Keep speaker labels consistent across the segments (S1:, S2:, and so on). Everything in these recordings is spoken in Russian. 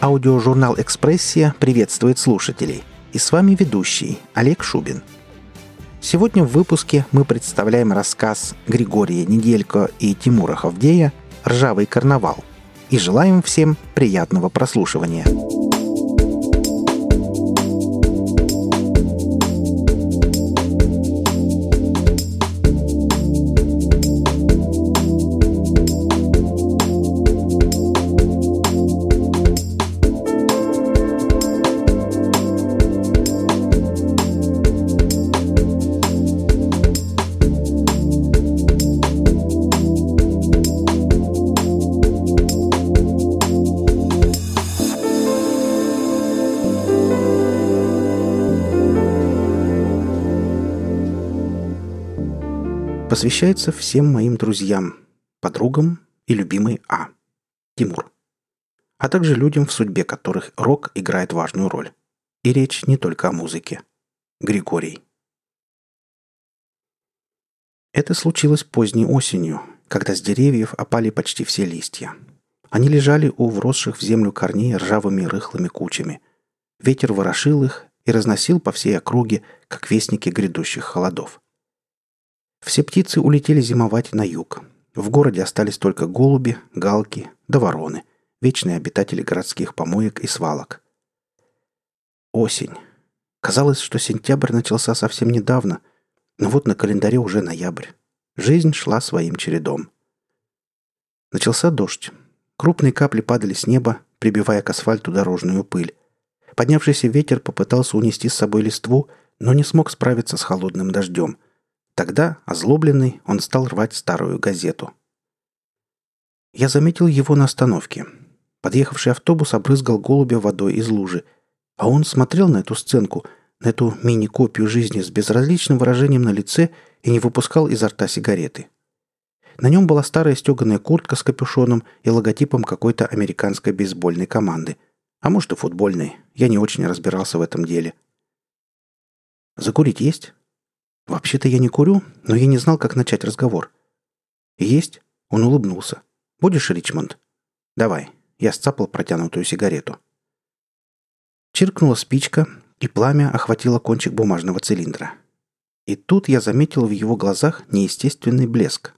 S1: Аудиожурнал «Экспрессия» приветствует слушателей. И с вами ведущий Олег Шубин. Сегодня в выпуске мы представляем рассказ Григория Неделько и Тимура Хавдея «Ржавый карнавал» и желаем всем приятного прослушивания. Посвящается всем моим друзьям, подругам и любимой А. Тимур. А также людям, в судьбе которых рок играет важную роль. И речь не только о музыке. Григорий. Это случилось поздней осенью, когда с деревьев опали почти все листья. Они лежали у вросших в землю корней ржавыми рыхлыми кучами. Ветер ворошил их и разносил по всей округе, как вестники грядущих холодов. Все птицы улетели зимовать на юг. В городе остались только голуби, галки да вороны, вечные обитатели городских помоек и свалок. Осень. Казалось, что сентябрь начался совсем недавно, но вот на календаре уже ноябрь. Жизнь шла своим чередом. Начался дождь. Крупные капли падали с неба, прибивая к асфальту дорожную пыль. Поднявшийся ветер попытался унести с собой листву, но не смог справиться с холодным дождем – Тогда, озлобленный, он стал рвать старую газету. Я заметил его на остановке. Подъехавший автобус обрызгал голубя водой из лужи, а он смотрел на эту сценку, на эту мини-копию жизни с безразличным выражением на лице и не выпускал изо рта сигареты. На нем была старая стеганая куртка с капюшоном и логотипом какой-то американской бейсбольной команды. А может и футбольной. Я не очень разбирался в этом деле. «Закурить есть?» «Вообще-то я не курю, но я не знал, как начать разговор». «Есть?» Он улыбнулся. «Будешь, Ричмонд?» «Давай». Я сцапал протянутую сигарету. Чиркнула спичка, и пламя охватило кончик бумажного цилиндра. И тут я заметил в его глазах неестественный блеск.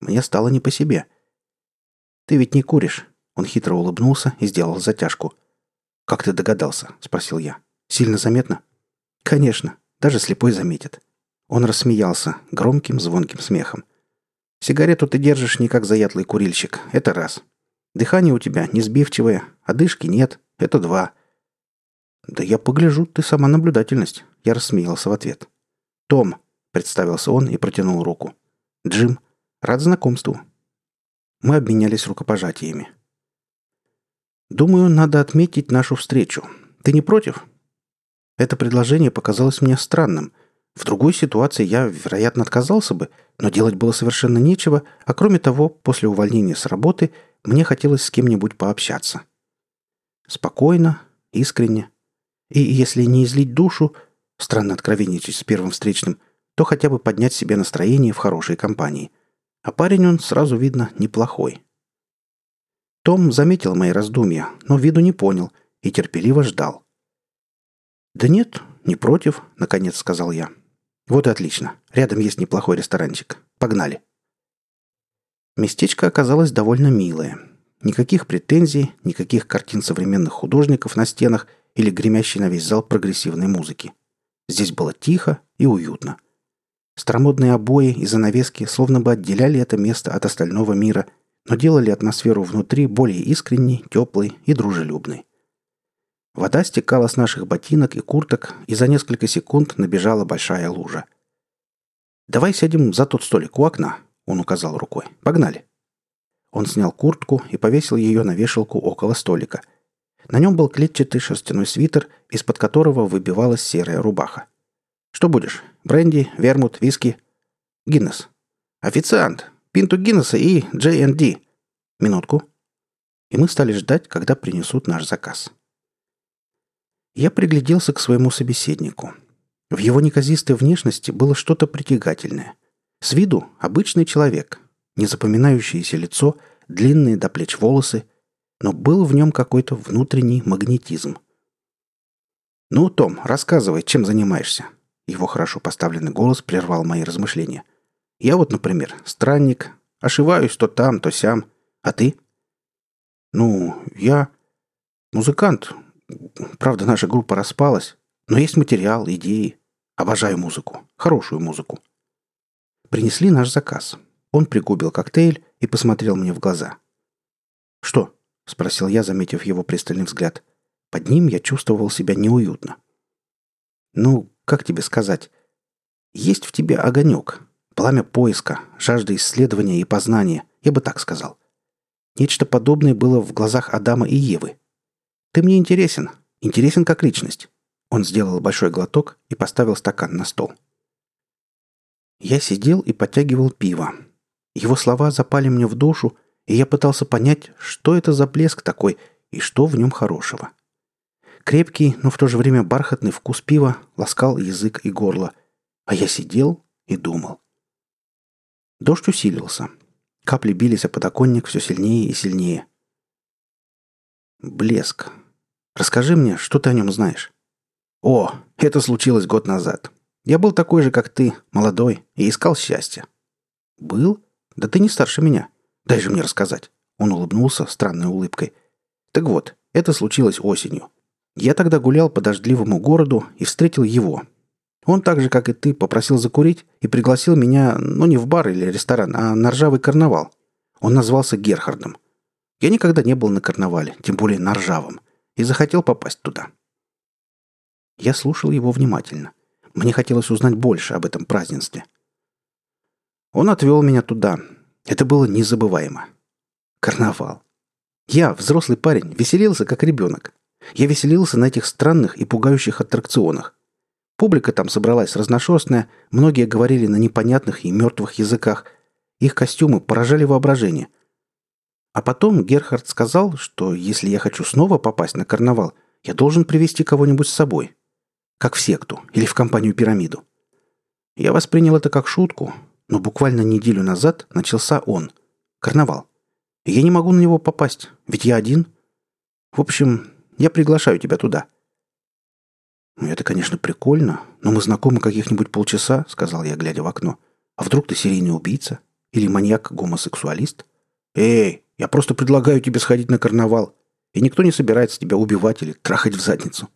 S1: Мне стало не по себе. «Ты ведь не куришь?» Он хитро улыбнулся и сделал затяжку. «Как ты догадался?» – спросил я. «Сильно заметно?» «Конечно. Даже слепой заметит. Он рассмеялся, громким звонким смехом. «Сигарету ты держишь не как заядлый курильщик, это раз. Дыхание у тебя не сбивчивое, а дышки нет, это два». «Да я погляжу, ты сама наблюдательность», — я рассмеялся в ответ. «Том», — представился он и протянул руку. «Джим, рад знакомству». Мы обменялись рукопожатиями. «Думаю, надо отметить нашу встречу. Ты не против?» Это предложение показалось мне странным — в другой ситуации я, вероятно, отказался бы, но делать было совершенно нечего, а кроме того, после увольнения с работы мне хотелось с кем-нибудь пообщаться. Спокойно, искренне. И если не излить душу, странно откровенничать с первым встречным, то хотя бы поднять себе настроение в хорошей компании. А парень он, сразу видно, неплохой. Том заметил мои раздумья, но виду не понял и терпеливо ждал. «Да нет, не против», — наконец сказал я. Вот и отлично. Рядом есть неплохой ресторанчик. Погнали. Местечко оказалось довольно милое. Никаких претензий, никаких картин современных художников на стенах или гремящей на весь зал прогрессивной музыки. Здесь было тихо и уютно. Старомодные обои и занавески словно бы отделяли это место от остального мира, но делали атмосферу внутри более искренней, теплой и дружелюбной. Вода стекала с наших ботинок и курток, и за несколько секунд набежала большая лужа. «Давай сядем за тот столик у окна», — он указал рукой. «Погнали». Он снял куртку и повесил ее на вешалку около столика. На нем был клетчатый шерстяной свитер, из-под которого выбивалась серая рубаха. «Что будешь? Бренди, вермут, виски?» «Гиннес». «Официант! Пинту Гиннесса и J&D». «Минутку». И мы стали ждать, когда принесут наш заказ. Я пригляделся к своему собеседнику. В его неказистой внешности было что-то притягательное. С виду обычный человек. Незапоминающееся лицо, длинные до плеч волосы. но был в нем какой-то внутренний магнетизм. «Ну, Том, рассказывай, чем занимаешься?» Его хорошо поставленный голос прервал мои размышления. «Я вот, например, странник, ошиваюсь то там, то сям. А ты?» «Ну, я музыкант. Правда, наша группа распалась, но есть материал, идеи. Обожаю музыку. Хорошую музыку». Принесли наш заказ. Он пригубил коктейль и посмотрел мне в глаза. «Что?» — спросил я, заметив его пристальный взгляд. Под ним я чувствовал себя неуютно. «Ну, как тебе сказать? Есть в тебе огонек, пламя поиска, жажда исследования и познания, я бы так сказал. Нечто подобное было в глазах Адама и Евы. Ты мне интересен, интересен как личность». Он сделал большой глоток и поставил стакан на стол. Я сидел и подтягивал пиво. Его слова запали мне в душу, и я пытался понять, что это за блеск такой и что в нем хорошего. Крепкий, но в то же время бархатный вкус пива ласкал язык и горло, а я сидел и думал. Дождь усилился. Капли бились о подоконник все сильнее и сильнее. Блеск. Расскажи мне, что ты о нем знаешь. О, это случилось год назад. Я был такой же, как ты, молодой, и искал счастья. Был? Да ты не старше меня. Дай же мне рассказать. Он улыбнулся странной улыбкой. Так вот, это случилось осенью. Я тогда гулял по дождливому городу и встретил его. Он так же, как и ты, попросил закурить и пригласил меня, ну не в бар или ресторан, а на ржавый карнавал. Он назвался Герхардом. Я никогда не был на карнавале, тем более на ржавом, и захотел попасть туда. Я слушал его внимательно. Мне хотелось узнать больше об этом празднестве. Он отвел меня туда. Это было незабываемо. Карнавал. Я, взрослый парень, веселился как ребенок. Я веселился на этих странных и пугающих аттракционах. Публика там собралась разношерстная, многие говорили на непонятных и мертвых языках. Их костюмы поражали воображение. А потом Герхард сказал, что если я хочу снова попасть на карнавал, я должен привести кого-нибудь с собой. Как в секту или в компанию «Пирамиду». Я воспринял это как шутку, но буквально неделю назад начался он. Карнавал. И я не могу на него попасть, ведь я один. В общем, я приглашаю тебя туда». «Ну, это, конечно, прикольно, но мы знакомы каких-нибудь полчаса», — сказал я, глядя в окно. «А вдруг ты серийный убийца? Или маньяк-гомосексуалист? Эй, я просто предлагаю тебе сходить на карнавал, и никто не собирается тебя убивать или трахать в задницу.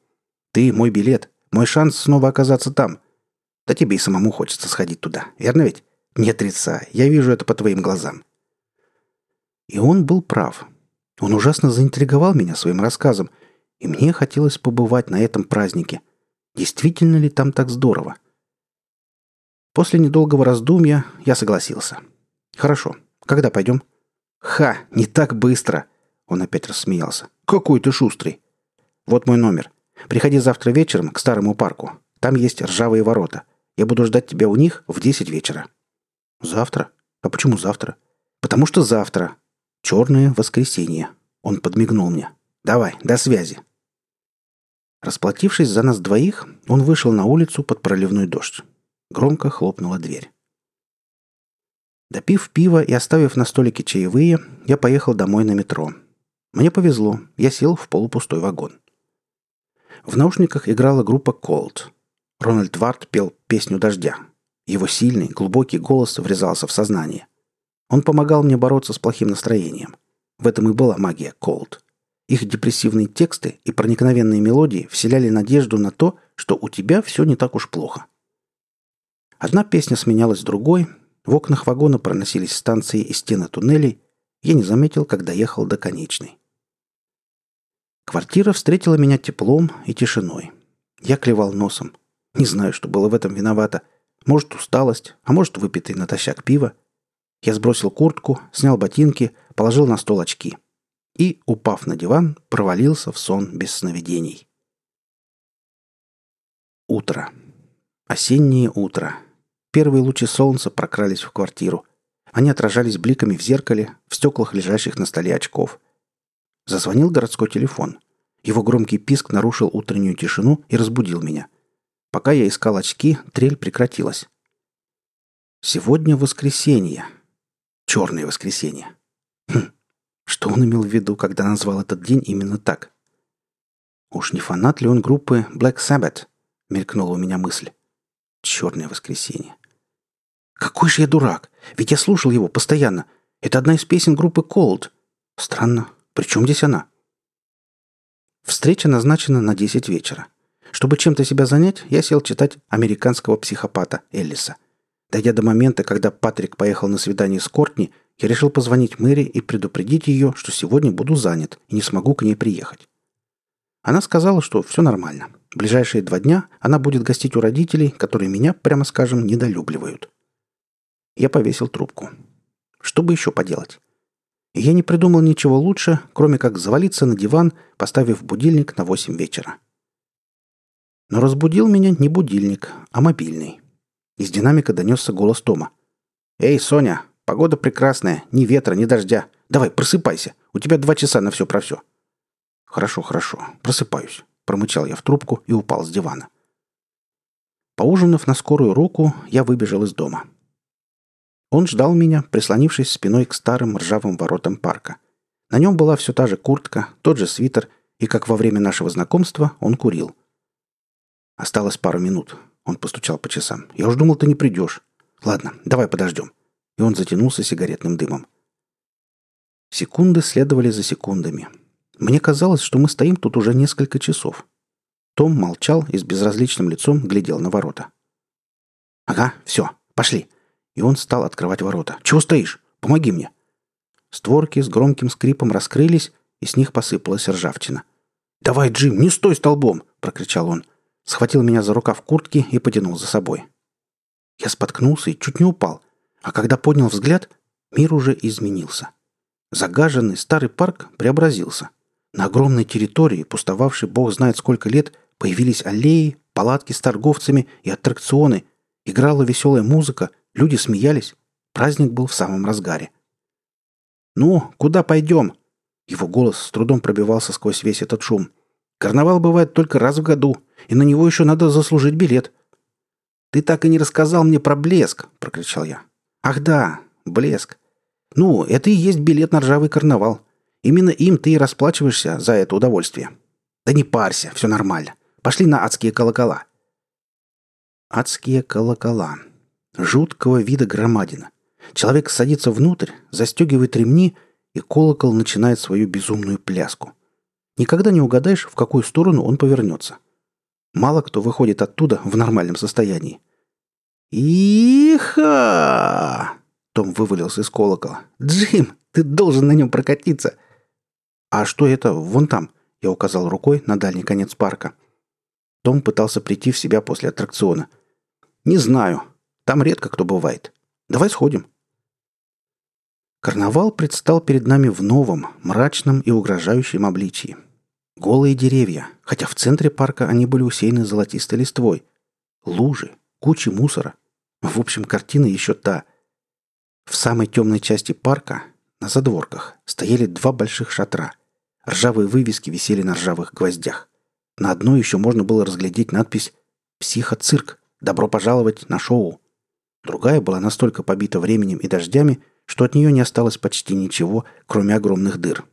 S1: Ты мой билет, мой шанс снова оказаться там. Да тебе и самому хочется сходить туда, верно ведь? Не отрицай, я вижу это по твоим глазам». И он был прав. Он ужасно заинтриговал меня своим рассказом, и мне хотелось побывать на этом празднике. Действительно ли там так здорово? После недолгого раздумья я согласился. «Хорошо. Когда пойдем?» «Ха! Не так быстро!» Он опять рассмеялся. «Какой ты шустрый!» «Вот мой номер. Приходи завтра вечером к старому парку. Там есть ржавые ворота. Я буду ждать тебя у них в десять вечера». «Завтра? А почему завтра?» «Потому что завтра. Черное воскресенье». Он подмигнул мне. «Давай, до связи». Расплатившись за нас двоих, он вышел на улицу под проливной дождь. Громко хлопнула дверь. Допив пива и оставив на столике чаевые, я поехал домой на метро. Мне повезло, я сел в полупустой вагон. В наушниках играла группа Cold. Рональд Варт пел песню «Дождя». Его сильный, глубокий голос врезался в сознание. Он помогал мне бороться с плохим настроением. В этом и была магия Cold. Их депрессивные тексты и проникновенные мелодии вселяли надежду на то, что у тебя все не так уж плохо. Одна песня сменялась другой, в окнах вагона проносились станции и стены туннелей, я не заметил, когда ехал до конечной. Квартира встретила меня теплом и тишиной. Я клевал носом. Не знаю, что было в этом виновато. Может, усталость, а может, выпитый натощак пива. Я сбросил куртку, снял ботинки, положил на стол очки – и, упав на диван, провалился в сон без сновидений. Утро. Осеннее утро. Первые лучи солнца прокрались в квартиру. Они отражались бликами в зеркале, в стеклах лежащих на столе очков. Зазвонил городской телефон. Его громкий писк нарушил утреннюю тишину и разбудил меня. Пока я искал очки, трель прекратилась. Сегодня воскресенье. Черное воскресенье. Хм, Что он имел в виду, когда назвал этот день именно так? Уж не фанат ли он группы Black Sabbath? Мелькнула у меня мысль. Черное воскресенье. Какой же я дурак! Ведь я слушал его постоянно. Это одна из песен группы Cold. Странно. При чем здесь она? Встреча назначена на 10 вечера. Чтобы чем-то себя занять, я сел читать американского психопата Эллиса. Дойдя до момента, когда Патрик поехал на свидание с Кортни, я решил позвонить Мэри и предупредить ее, что сегодня буду занят и не смогу к ней приехать. Она сказала, что все нормально. В ближайшие два дня она будет гостить у родителей, которые меня, прямо скажем, недолюбливают. Я повесил трубку. Что бы еще поделать? я не придумал ничего лучше, кроме как завалиться на диван, поставив будильник на 8 вечера. Но разбудил меня не будильник, а мобильный. Из динамика донесся голос Тома. «Эй, Соня, погода прекрасная, ни ветра, ни дождя. Давай, просыпайся, у тебя два часа на все про все». «Хорошо, хорошо, просыпаюсь», — промычал я в трубку и упал с дивана. Поужинав на скорую руку, я выбежал из дома. Он ждал меня, прислонившись спиной к старым ржавым воротам парка. На нем была все та же куртка, тот же свитер, и, как во время нашего знакомства, он курил. Осталось пару минут. Он постучал по часам. «Я уж думал, ты не придешь. Ладно, давай подождем». И он затянулся сигаретным дымом. Секунды следовали за секундами. Мне казалось, что мы стоим тут уже несколько часов. Том молчал и с безразличным лицом глядел на ворота. «Ага, все, пошли», и он стал открывать ворота. «Чего стоишь? Помоги мне!» Створки с громким скрипом раскрылись, и с них посыпалась ржавчина. «Давай, Джим, не стой столбом!» — прокричал он. Схватил меня за рукав куртки и потянул за собой. Я споткнулся и чуть не упал. А когда поднял взгляд, мир уже изменился. Загаженный старый парк преобразился. На огромной территории, пустовавшей бог знает сколько лет, появились аллеи, палатки с торговцами и аттракционы. Играла веселая музыка, Люди смеялись. Праздник был в самом разгаре. «Ну, куда пойдем?» Его голос с трудом пробивался сквозь весь этот шум. «Карнавал бывает только раз в году, и на него еще надо заслужить билет». «Ты так и не рассказал мне про блеск!» — прокричал я. «Ах да, блеск. Ну, это и есть билет на ржавый карнавал. Именно им ты и расплачиваешься за это удовольствие. Да не парься, все нормально. Пошли на адские колокола». Адские колокола. Жуткого вида громадина. Человек садится внутрь, застегивает ремни, и колокол начинает свою безумную пляску. Никогда не угадаешь, в какую сторону он повернется. Мало кто выходит оттуда в нормальном состоянии. «Иха!» Том вывалился из колокола. «Джим, ты должен на нем прокатиться!» «А что это? Вон там!» Я указал рукой на дальний конец парка. Том пытался прийти в себя после аттракциона. «Не знаю. Там редко кто бывает. Давай сходим». Карнавал предстал перед нами в новом, мрачном и угрожающем обличии. Голые деревья, хотя в центре парка они были усеяны золотистой листвой. Лужи, кучи мусора. В общем, картина еще та. В самой темной части парка, на задворках, стояли два больших шатра. Ржавые вывески висели на ржавых гвоздях. На одной еще можно было разглядеть надпись «Психоцирк. Добро пожаловать на шоу». Другая была настолько побита временем и дождями, что от нее не осталось почти ничего, кроме огромных дыр.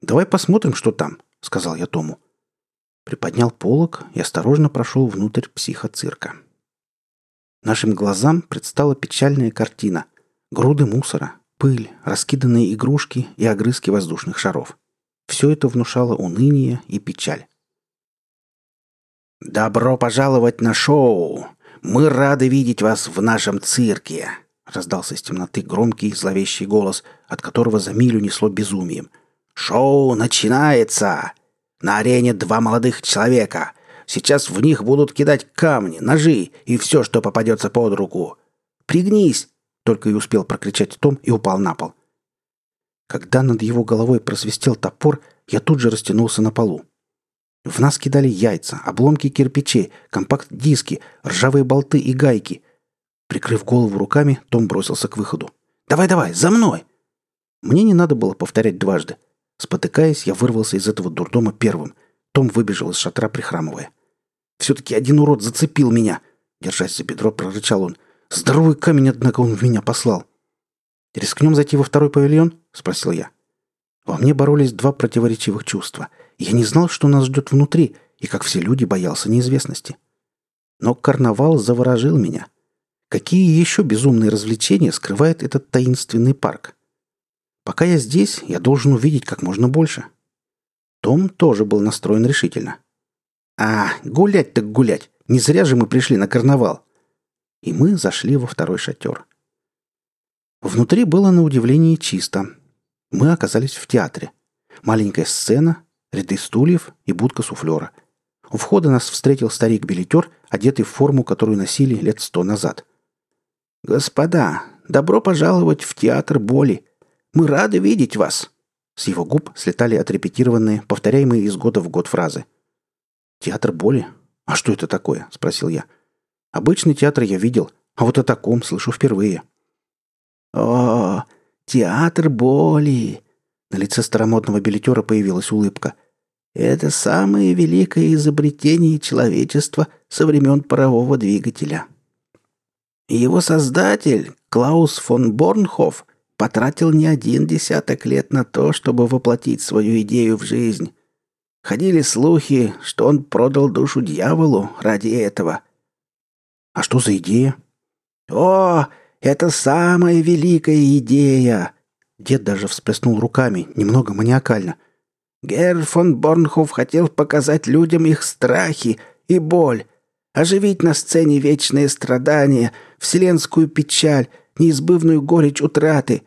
S1: «Давай посмотрим, что там», — сказал я Тому. Приподнял полог и осторожно прошел внутрь психоцирка. Нашим глазам предстала печальная картина. Груды мусора, пыль, раскиданные игрушки и огрызки воздушных шаров. Все это внушало уныние и печаль. «Добро пожаловать на шоу!» «Мы рады видеть вас в нашем цирке!» Раздался из темноты громкий зловещий голос, от которого за милю несло безумием. «Шоу начинается! На арене два молодых человека. Сейчас в них будут кидать камни, ножи и все, что попадется под руку. Пригнись!» Только и успел прокричать Том и упал на пол. Когда над его головой просвистел топор, я тут же растянулся на полу. В нас кидали яйца, обломки кирпичей, компакт-диски, ржавые болты и гайки. Прикрыв голову руками, Том бросился к выходу. «Давай-давай, за мной!» Мне не надо было повторять дважды. Спотыкаясь, я вырвался из этого дурдома первым. Том выбежал из шатра, прихрамывая. «Все-таки один урод зацепил меня!» Держась за бедро, прорычал он. «Здоровый камень, однако, он в меня послал!» «Рискнем зайти во второй павильон?» — спросил я. Во мне боролись два противоречивых чувства. Я не знал, что нас ждет внутри, и, как все люди, боялся неизвестности. Но карнавал заворожил меня. Какие еще безумные развлечения скрывает этот таинственный парк? Пока я здесь, я должен увидеть как можно больше. Том тоже был настроен решительно. «А, гулять так гулять! Не зря же мы пришли на карнавал!» И мы зашли во второй шатер. Внутри было на удивление чисто. Мы оказались в театре. Маленькая сцена, ряды стульев и будка суфлера. У входа нас встретил старик-билетер, одетый в форму, которую носили лет сто назад. «Господа, добро пожаловать в театр боли. Мы рады видеть вас!» С его губ слетали отрепетированные, повторяемые из года в год фразы. «Театр боли? А что это такое?» – спросил я. «Обычный театр я видел, а вот о таком слышу впервые». «О, театр боли!» На лице старомодного билетера появилась улыбка. «Это самое великое изобретение человечества со времен парового двигателя». Его создатель, Клаус фон Борнхоф, потратил не один десяток лет на то, чтобы воплотить свою идею в жизнь. Ходили слухи, что он продал душу дьяволу ради этого. А что за идея? О, это самая великая идея! Дед даже всплеснул руками, немного маниакально. Герр фон Борнхоф хотел показать людям их страхи и боль, оживить на сцене вечные страдания, вселенскую печаль, неизбывную горечь утраты.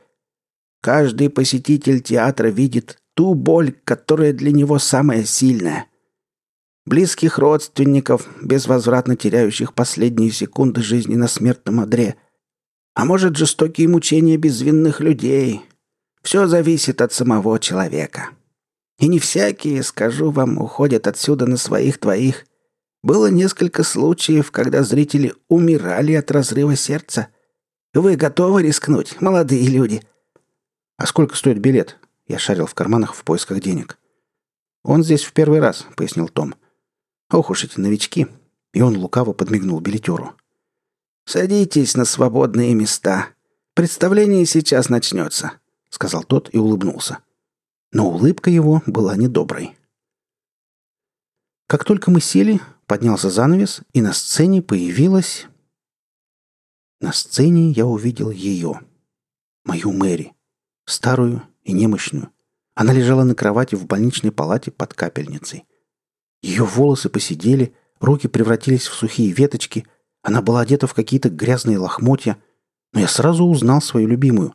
S1: Каждый посетитель театра видит ту боль, которая для него самая сильная. Близких родственников, безвозвратно теряющих последние секунды жизни на смертном одре. А может, жестокие мучения безвинных людей. Все зависит от самого человека. И не всякие, скажу вам, уходят отсюда на своих двоих. Было несколько случаев, когда зрители умирали от разрыва сердца. Вы готовы рискнуть, молодые люди?» «А сколько стоит билет?» Я шарил в карманах в поисках денег. «Он здесь в первый раз», — пояснил Том. «Ох уж эти новички!» И он лукаво подмигнул билетеру. «Садитесь на свободные места. Представление сейчас начнется», — сказал тот и улыбнулся. Но улыбка его была недоброй. Как только мы сели, поднялся занавес, и на сцене появилась... На сцене я увидел ее. Мою Мэри старую и немощную. Она лежала на кровати в больничной палате под капельницей. Ее волосы посидели, руки превратились в сухие веточки, она была одета в какие-то грязные лохмотья, но я сразу узнал свою любимую.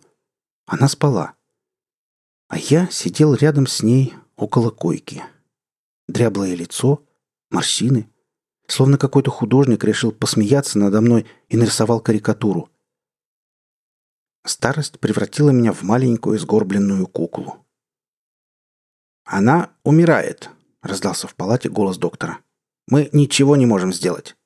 S1: Она спала. А я сидел рядом с ней около койки. Дряблое лицо, морщины. Словно какой-то художник решил посмеяться надо мной и нарисовал карикатуру. Старость превратила меня в маленькую сгорбленную куклу. «Она умирает», — раздался в палате голос доктора. «Мы ничего не можем сделать».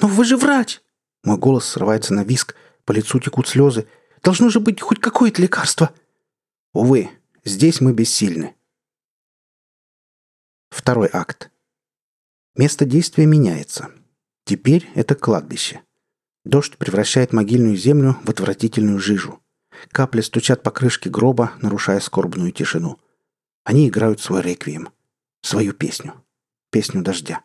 S1: «Но вы же врач!» Мой голос срывается на виск, по лицу текут слезы. «Должно же быть хоть какое-то лекарство!» «Увы, здесь мы бессильны». Второй акт. Место действия меняется. Теперь это кладбище. Дождь превращает могильную землю в отвратительную жижу. Капли стучат по крышке гроба, нарушая скорбную тишину. Они играют свой реквием, свою песню, песню дождя.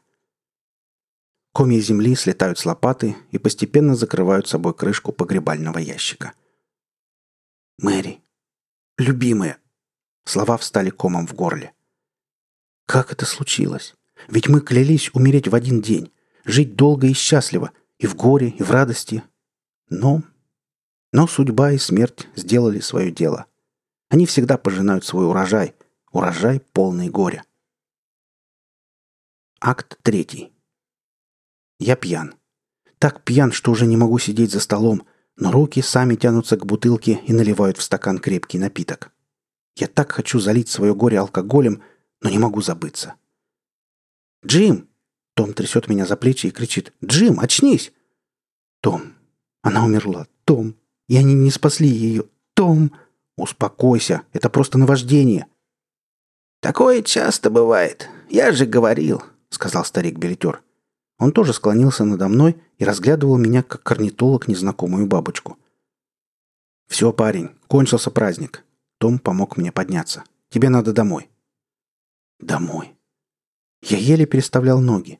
S1: Комья земли слетают с лопаты и постепенно закрывают собой крышку погребального ящика. «Мэри, любимая!» Слова встали комом в горле. «Как это случилось? Ведь мы клялись умереть в один день, жить долго и счастливо, и в горе, и в радости. Но... Но судьба и смерть сделали свое дело. Они всегда пожинают свой урожай. Урожай полный горя. Акт третий. Я пьян. Так пьян, что уже не могу сидеть за столом, но руки сами тянутся к бутылке и наливают в стакан крепкий напиток. Я так хочу залить свое горе алкоголем, но не могу забыться. «Джим!» Том трясет меня за плечи и кричит «Джим, очнись!» «Том, она умерла. Том, и они не спасли ее. Том!» «Успокойся, это просто наваждение!»
S2: «Такое часто бывает. Я же говорил», — сказал старик-билетер.
S1: Он тоже склонился надо мной и разглядывал меня, как корнитолог незнакомую бабочку. «Все, парень, кончился праздник». Том помог мне подняться. Тебе надо домой». «Домой». Я еле переставлял ноги.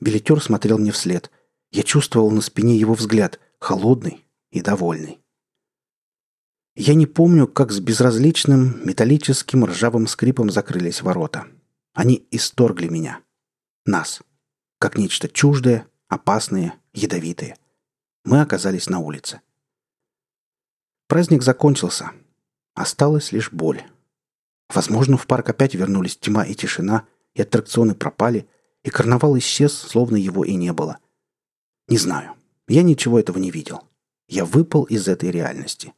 S1: Билетер смотрел мне вслед. Я чувствовал на спине его взгляд, холодный и довольный. Я не помню, как с безразличным металлическим ржавым скрипом закрылись ворота. Они исторгли меня. Нас. Как нечто чуждое, опасное, ядовитое. Мы оказались на улице. Праздник закончился. Осталась лишь боль. Возможно, в парк опять вернулись тьма и тишина, и аттракционы пропали, и карнавал исчез, словно его и не было. Не знаю. Я ничего этого не видел. Я выпал из этой реальности.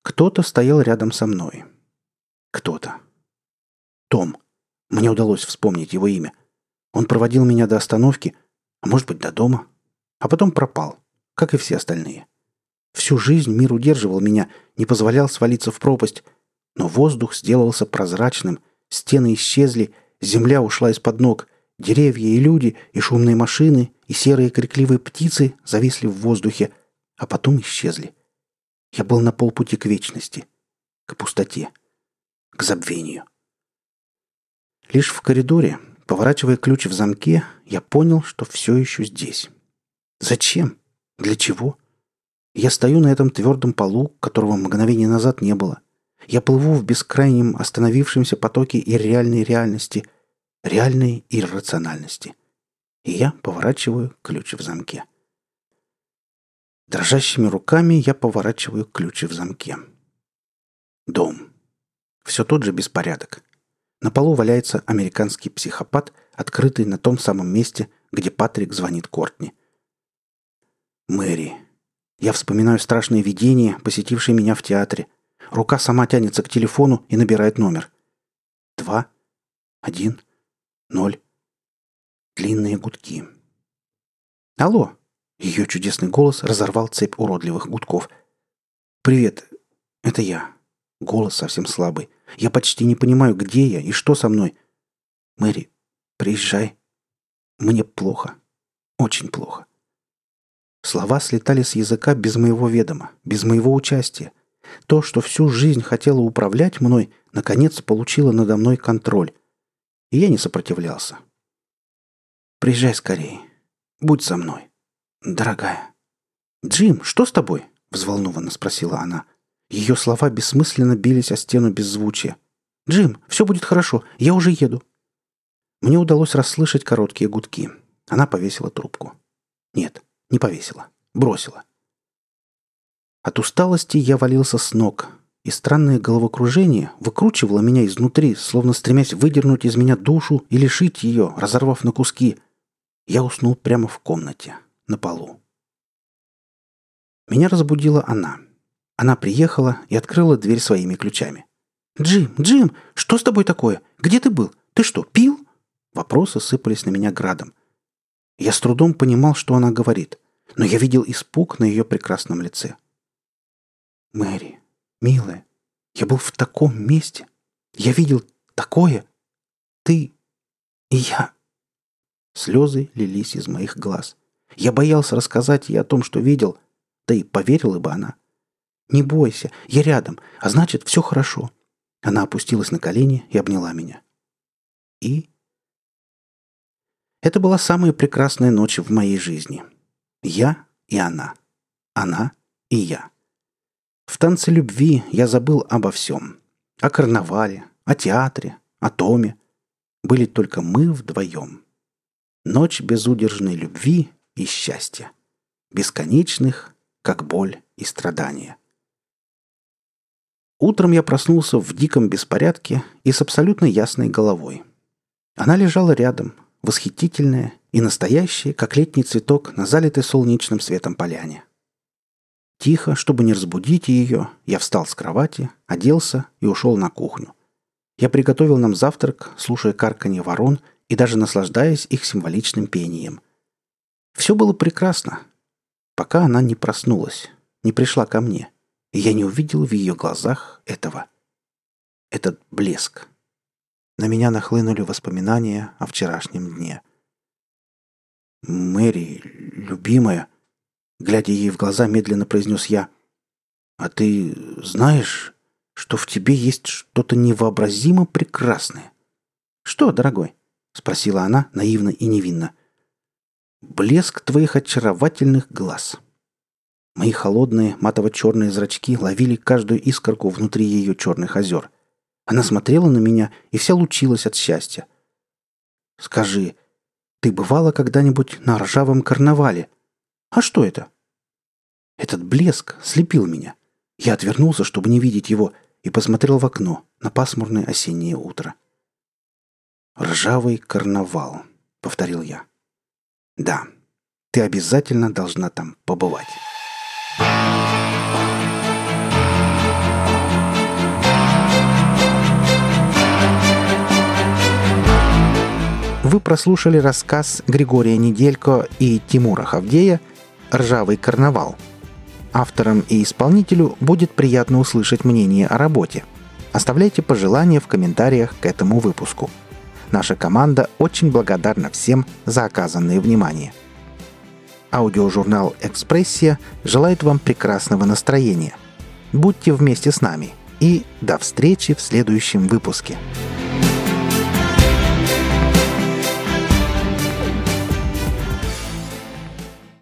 S1: Кто-то стоял рядом со мной. Кто-то. Том. Мне удалось вспомнить его имя. Он проводил меня до остановки, а может быть, до дома. А потом пропал, как и все остальные. Всю жизнь мир удерживал меня, не позволял свалиться в пропасть, но воздух сделался прозрачным, стены исчезли, земля ушла из-под ног, деревья и люди, и шумные машины, и серые крикливые птицы зависли в воздухе, а потом исчезли. Я был на полпути к вечности, к пустоте, к забвению. Лишь в коридоре, поворачивая ключ в замке, я понял, что все еще здесь. Зачем? Для чего? Я стою на этом твердом полу, которого мгновение назад не было. Я плыву в бескрайнем остановившемся потоке ирреальной реальности, реальной иррациональности. И я поворачиваю ключ в замке. Дрожащими руками я поворачиваю ключи в замке. Дом. Все тот же беспорядок. На полу валяется американский психопат, открытый на том самом месте, где Патрик звонит Кортни. Мэри. Я вспоминаю страшное видение, посетившее меня в театре. Рука сама тянется к телефону и набирает номер. Два, один, ноль. Длинные гудки. «Алло!» Ее чудесный голос разорвал цепь уродливых гудков. «Привет, это я». Голос совсем слабый. Я почти не понимаю, где я и что со мной. Мэри, приезжай. Мне плохо. Очень плохо. Слова слетали с языка без моего ведома, без моего участия. То, что всю жизнь хотела управлять мной, наконец получило надо мной контроль. И я не сопротивлялся. «Приезжай скорее. Будь со мной». «Дорогая». «Джим, что с тобой?» — взволнованно спросила она. Ее слова бессмысленно бились о стену беззвучия. «Джим, все будет хорошо. Я уже еду». Мне удалось расслышать короткие гудки. Она повесила трубку. Нет, не повесила. Бросила. От усталости я валился с ног, и странное головокружение выкручивало меня изнутри, словно стремясь выдернуть из меня душу и лишить ее, разорвав на куски. Я уснул прямо в комнате, на полу. Меня разбудила она. Она приехала и открыла дверь своими ключами. «Джим, Джим, что с тобой такое? Где ты был? Ты что, пил?» Вопросы сыпались на меня градом. Я с трудом понимал, что она говорит, но я видел испуг на ее прекрасном лице. «Мэри, милая, я был в таком месте. Я видел такое. Ты и я...» Слезы лились из моих глаз. Я боялся рассказать ей о том, что видел, да и поверила бы она. «Не бойся, я рядом, а значит, все хорошо». Она опустилась на колени и обняла меня. И... Это была самая прекрасная ночь в моей жизни. Я и она. Она и я. В танце любви я забыл обо всем. О карнавале, о театре, о Томе. Были только мы вдвоем. Ночь безудержной любви и счастья. Бесконечных, как боль и страдания. Утром я проснулся в диком беспорядке и с абсолютно ясной головой. Она лежала рядом, восхитительная и настоящая, как летний цветок на залитой солнечным светом поляне. Тихо, чтобы не разбудить ее, я встал с кровати, оделся и ушел на кухню. Я приготовил нам завтрак, слушая карканье ворон и даже наслаждаясь их символичным пением – все было прекрасно, пока она не проснулась, не пришла ко мне, и я не увидел в ее глазах этого. Этот блеск. На меня нахлынули воспоминания о вчерашнем дне. «Мэри, любимая», глядя ей в глаза, медленно произнес я, «А ты знаешь, что в тебе есть что-то невообразимо прекрасное. Что, дорогой? спросила она наивно и невинно. Блеск твоих очаровательных глаз. Мои холодные матово-черные зрачки ловили каждую искорку внутри ее черных озер. Она смотрела на меня и вся лучилась от счастья. «Скажи, ты бывала когда-нибудь на ржавом карнавале? А что это?» Этот блеск слепил меня. Я отвернулся, чтобы не видеть его, и посмотрел в окно на пасмурное осеннее утро. «Ржавый карнавал», — повторил я. «Да, ты обязательно должна там побывать». Вы прослушали рассказ Григория Неделько и Тимура Хавдея «Ржавый карнавал». Авторам и исполнителю будет приятно услышать мнение о работе. Оставляйте пожелания в комментариях к этому выпуску. Наша команда очень благодарна всем за оказанное внимание. Аудиожурнал «Экспрессия» желает вам прекрасного настроения. Будьте вместе с нами и до встречи в следующем выпуске.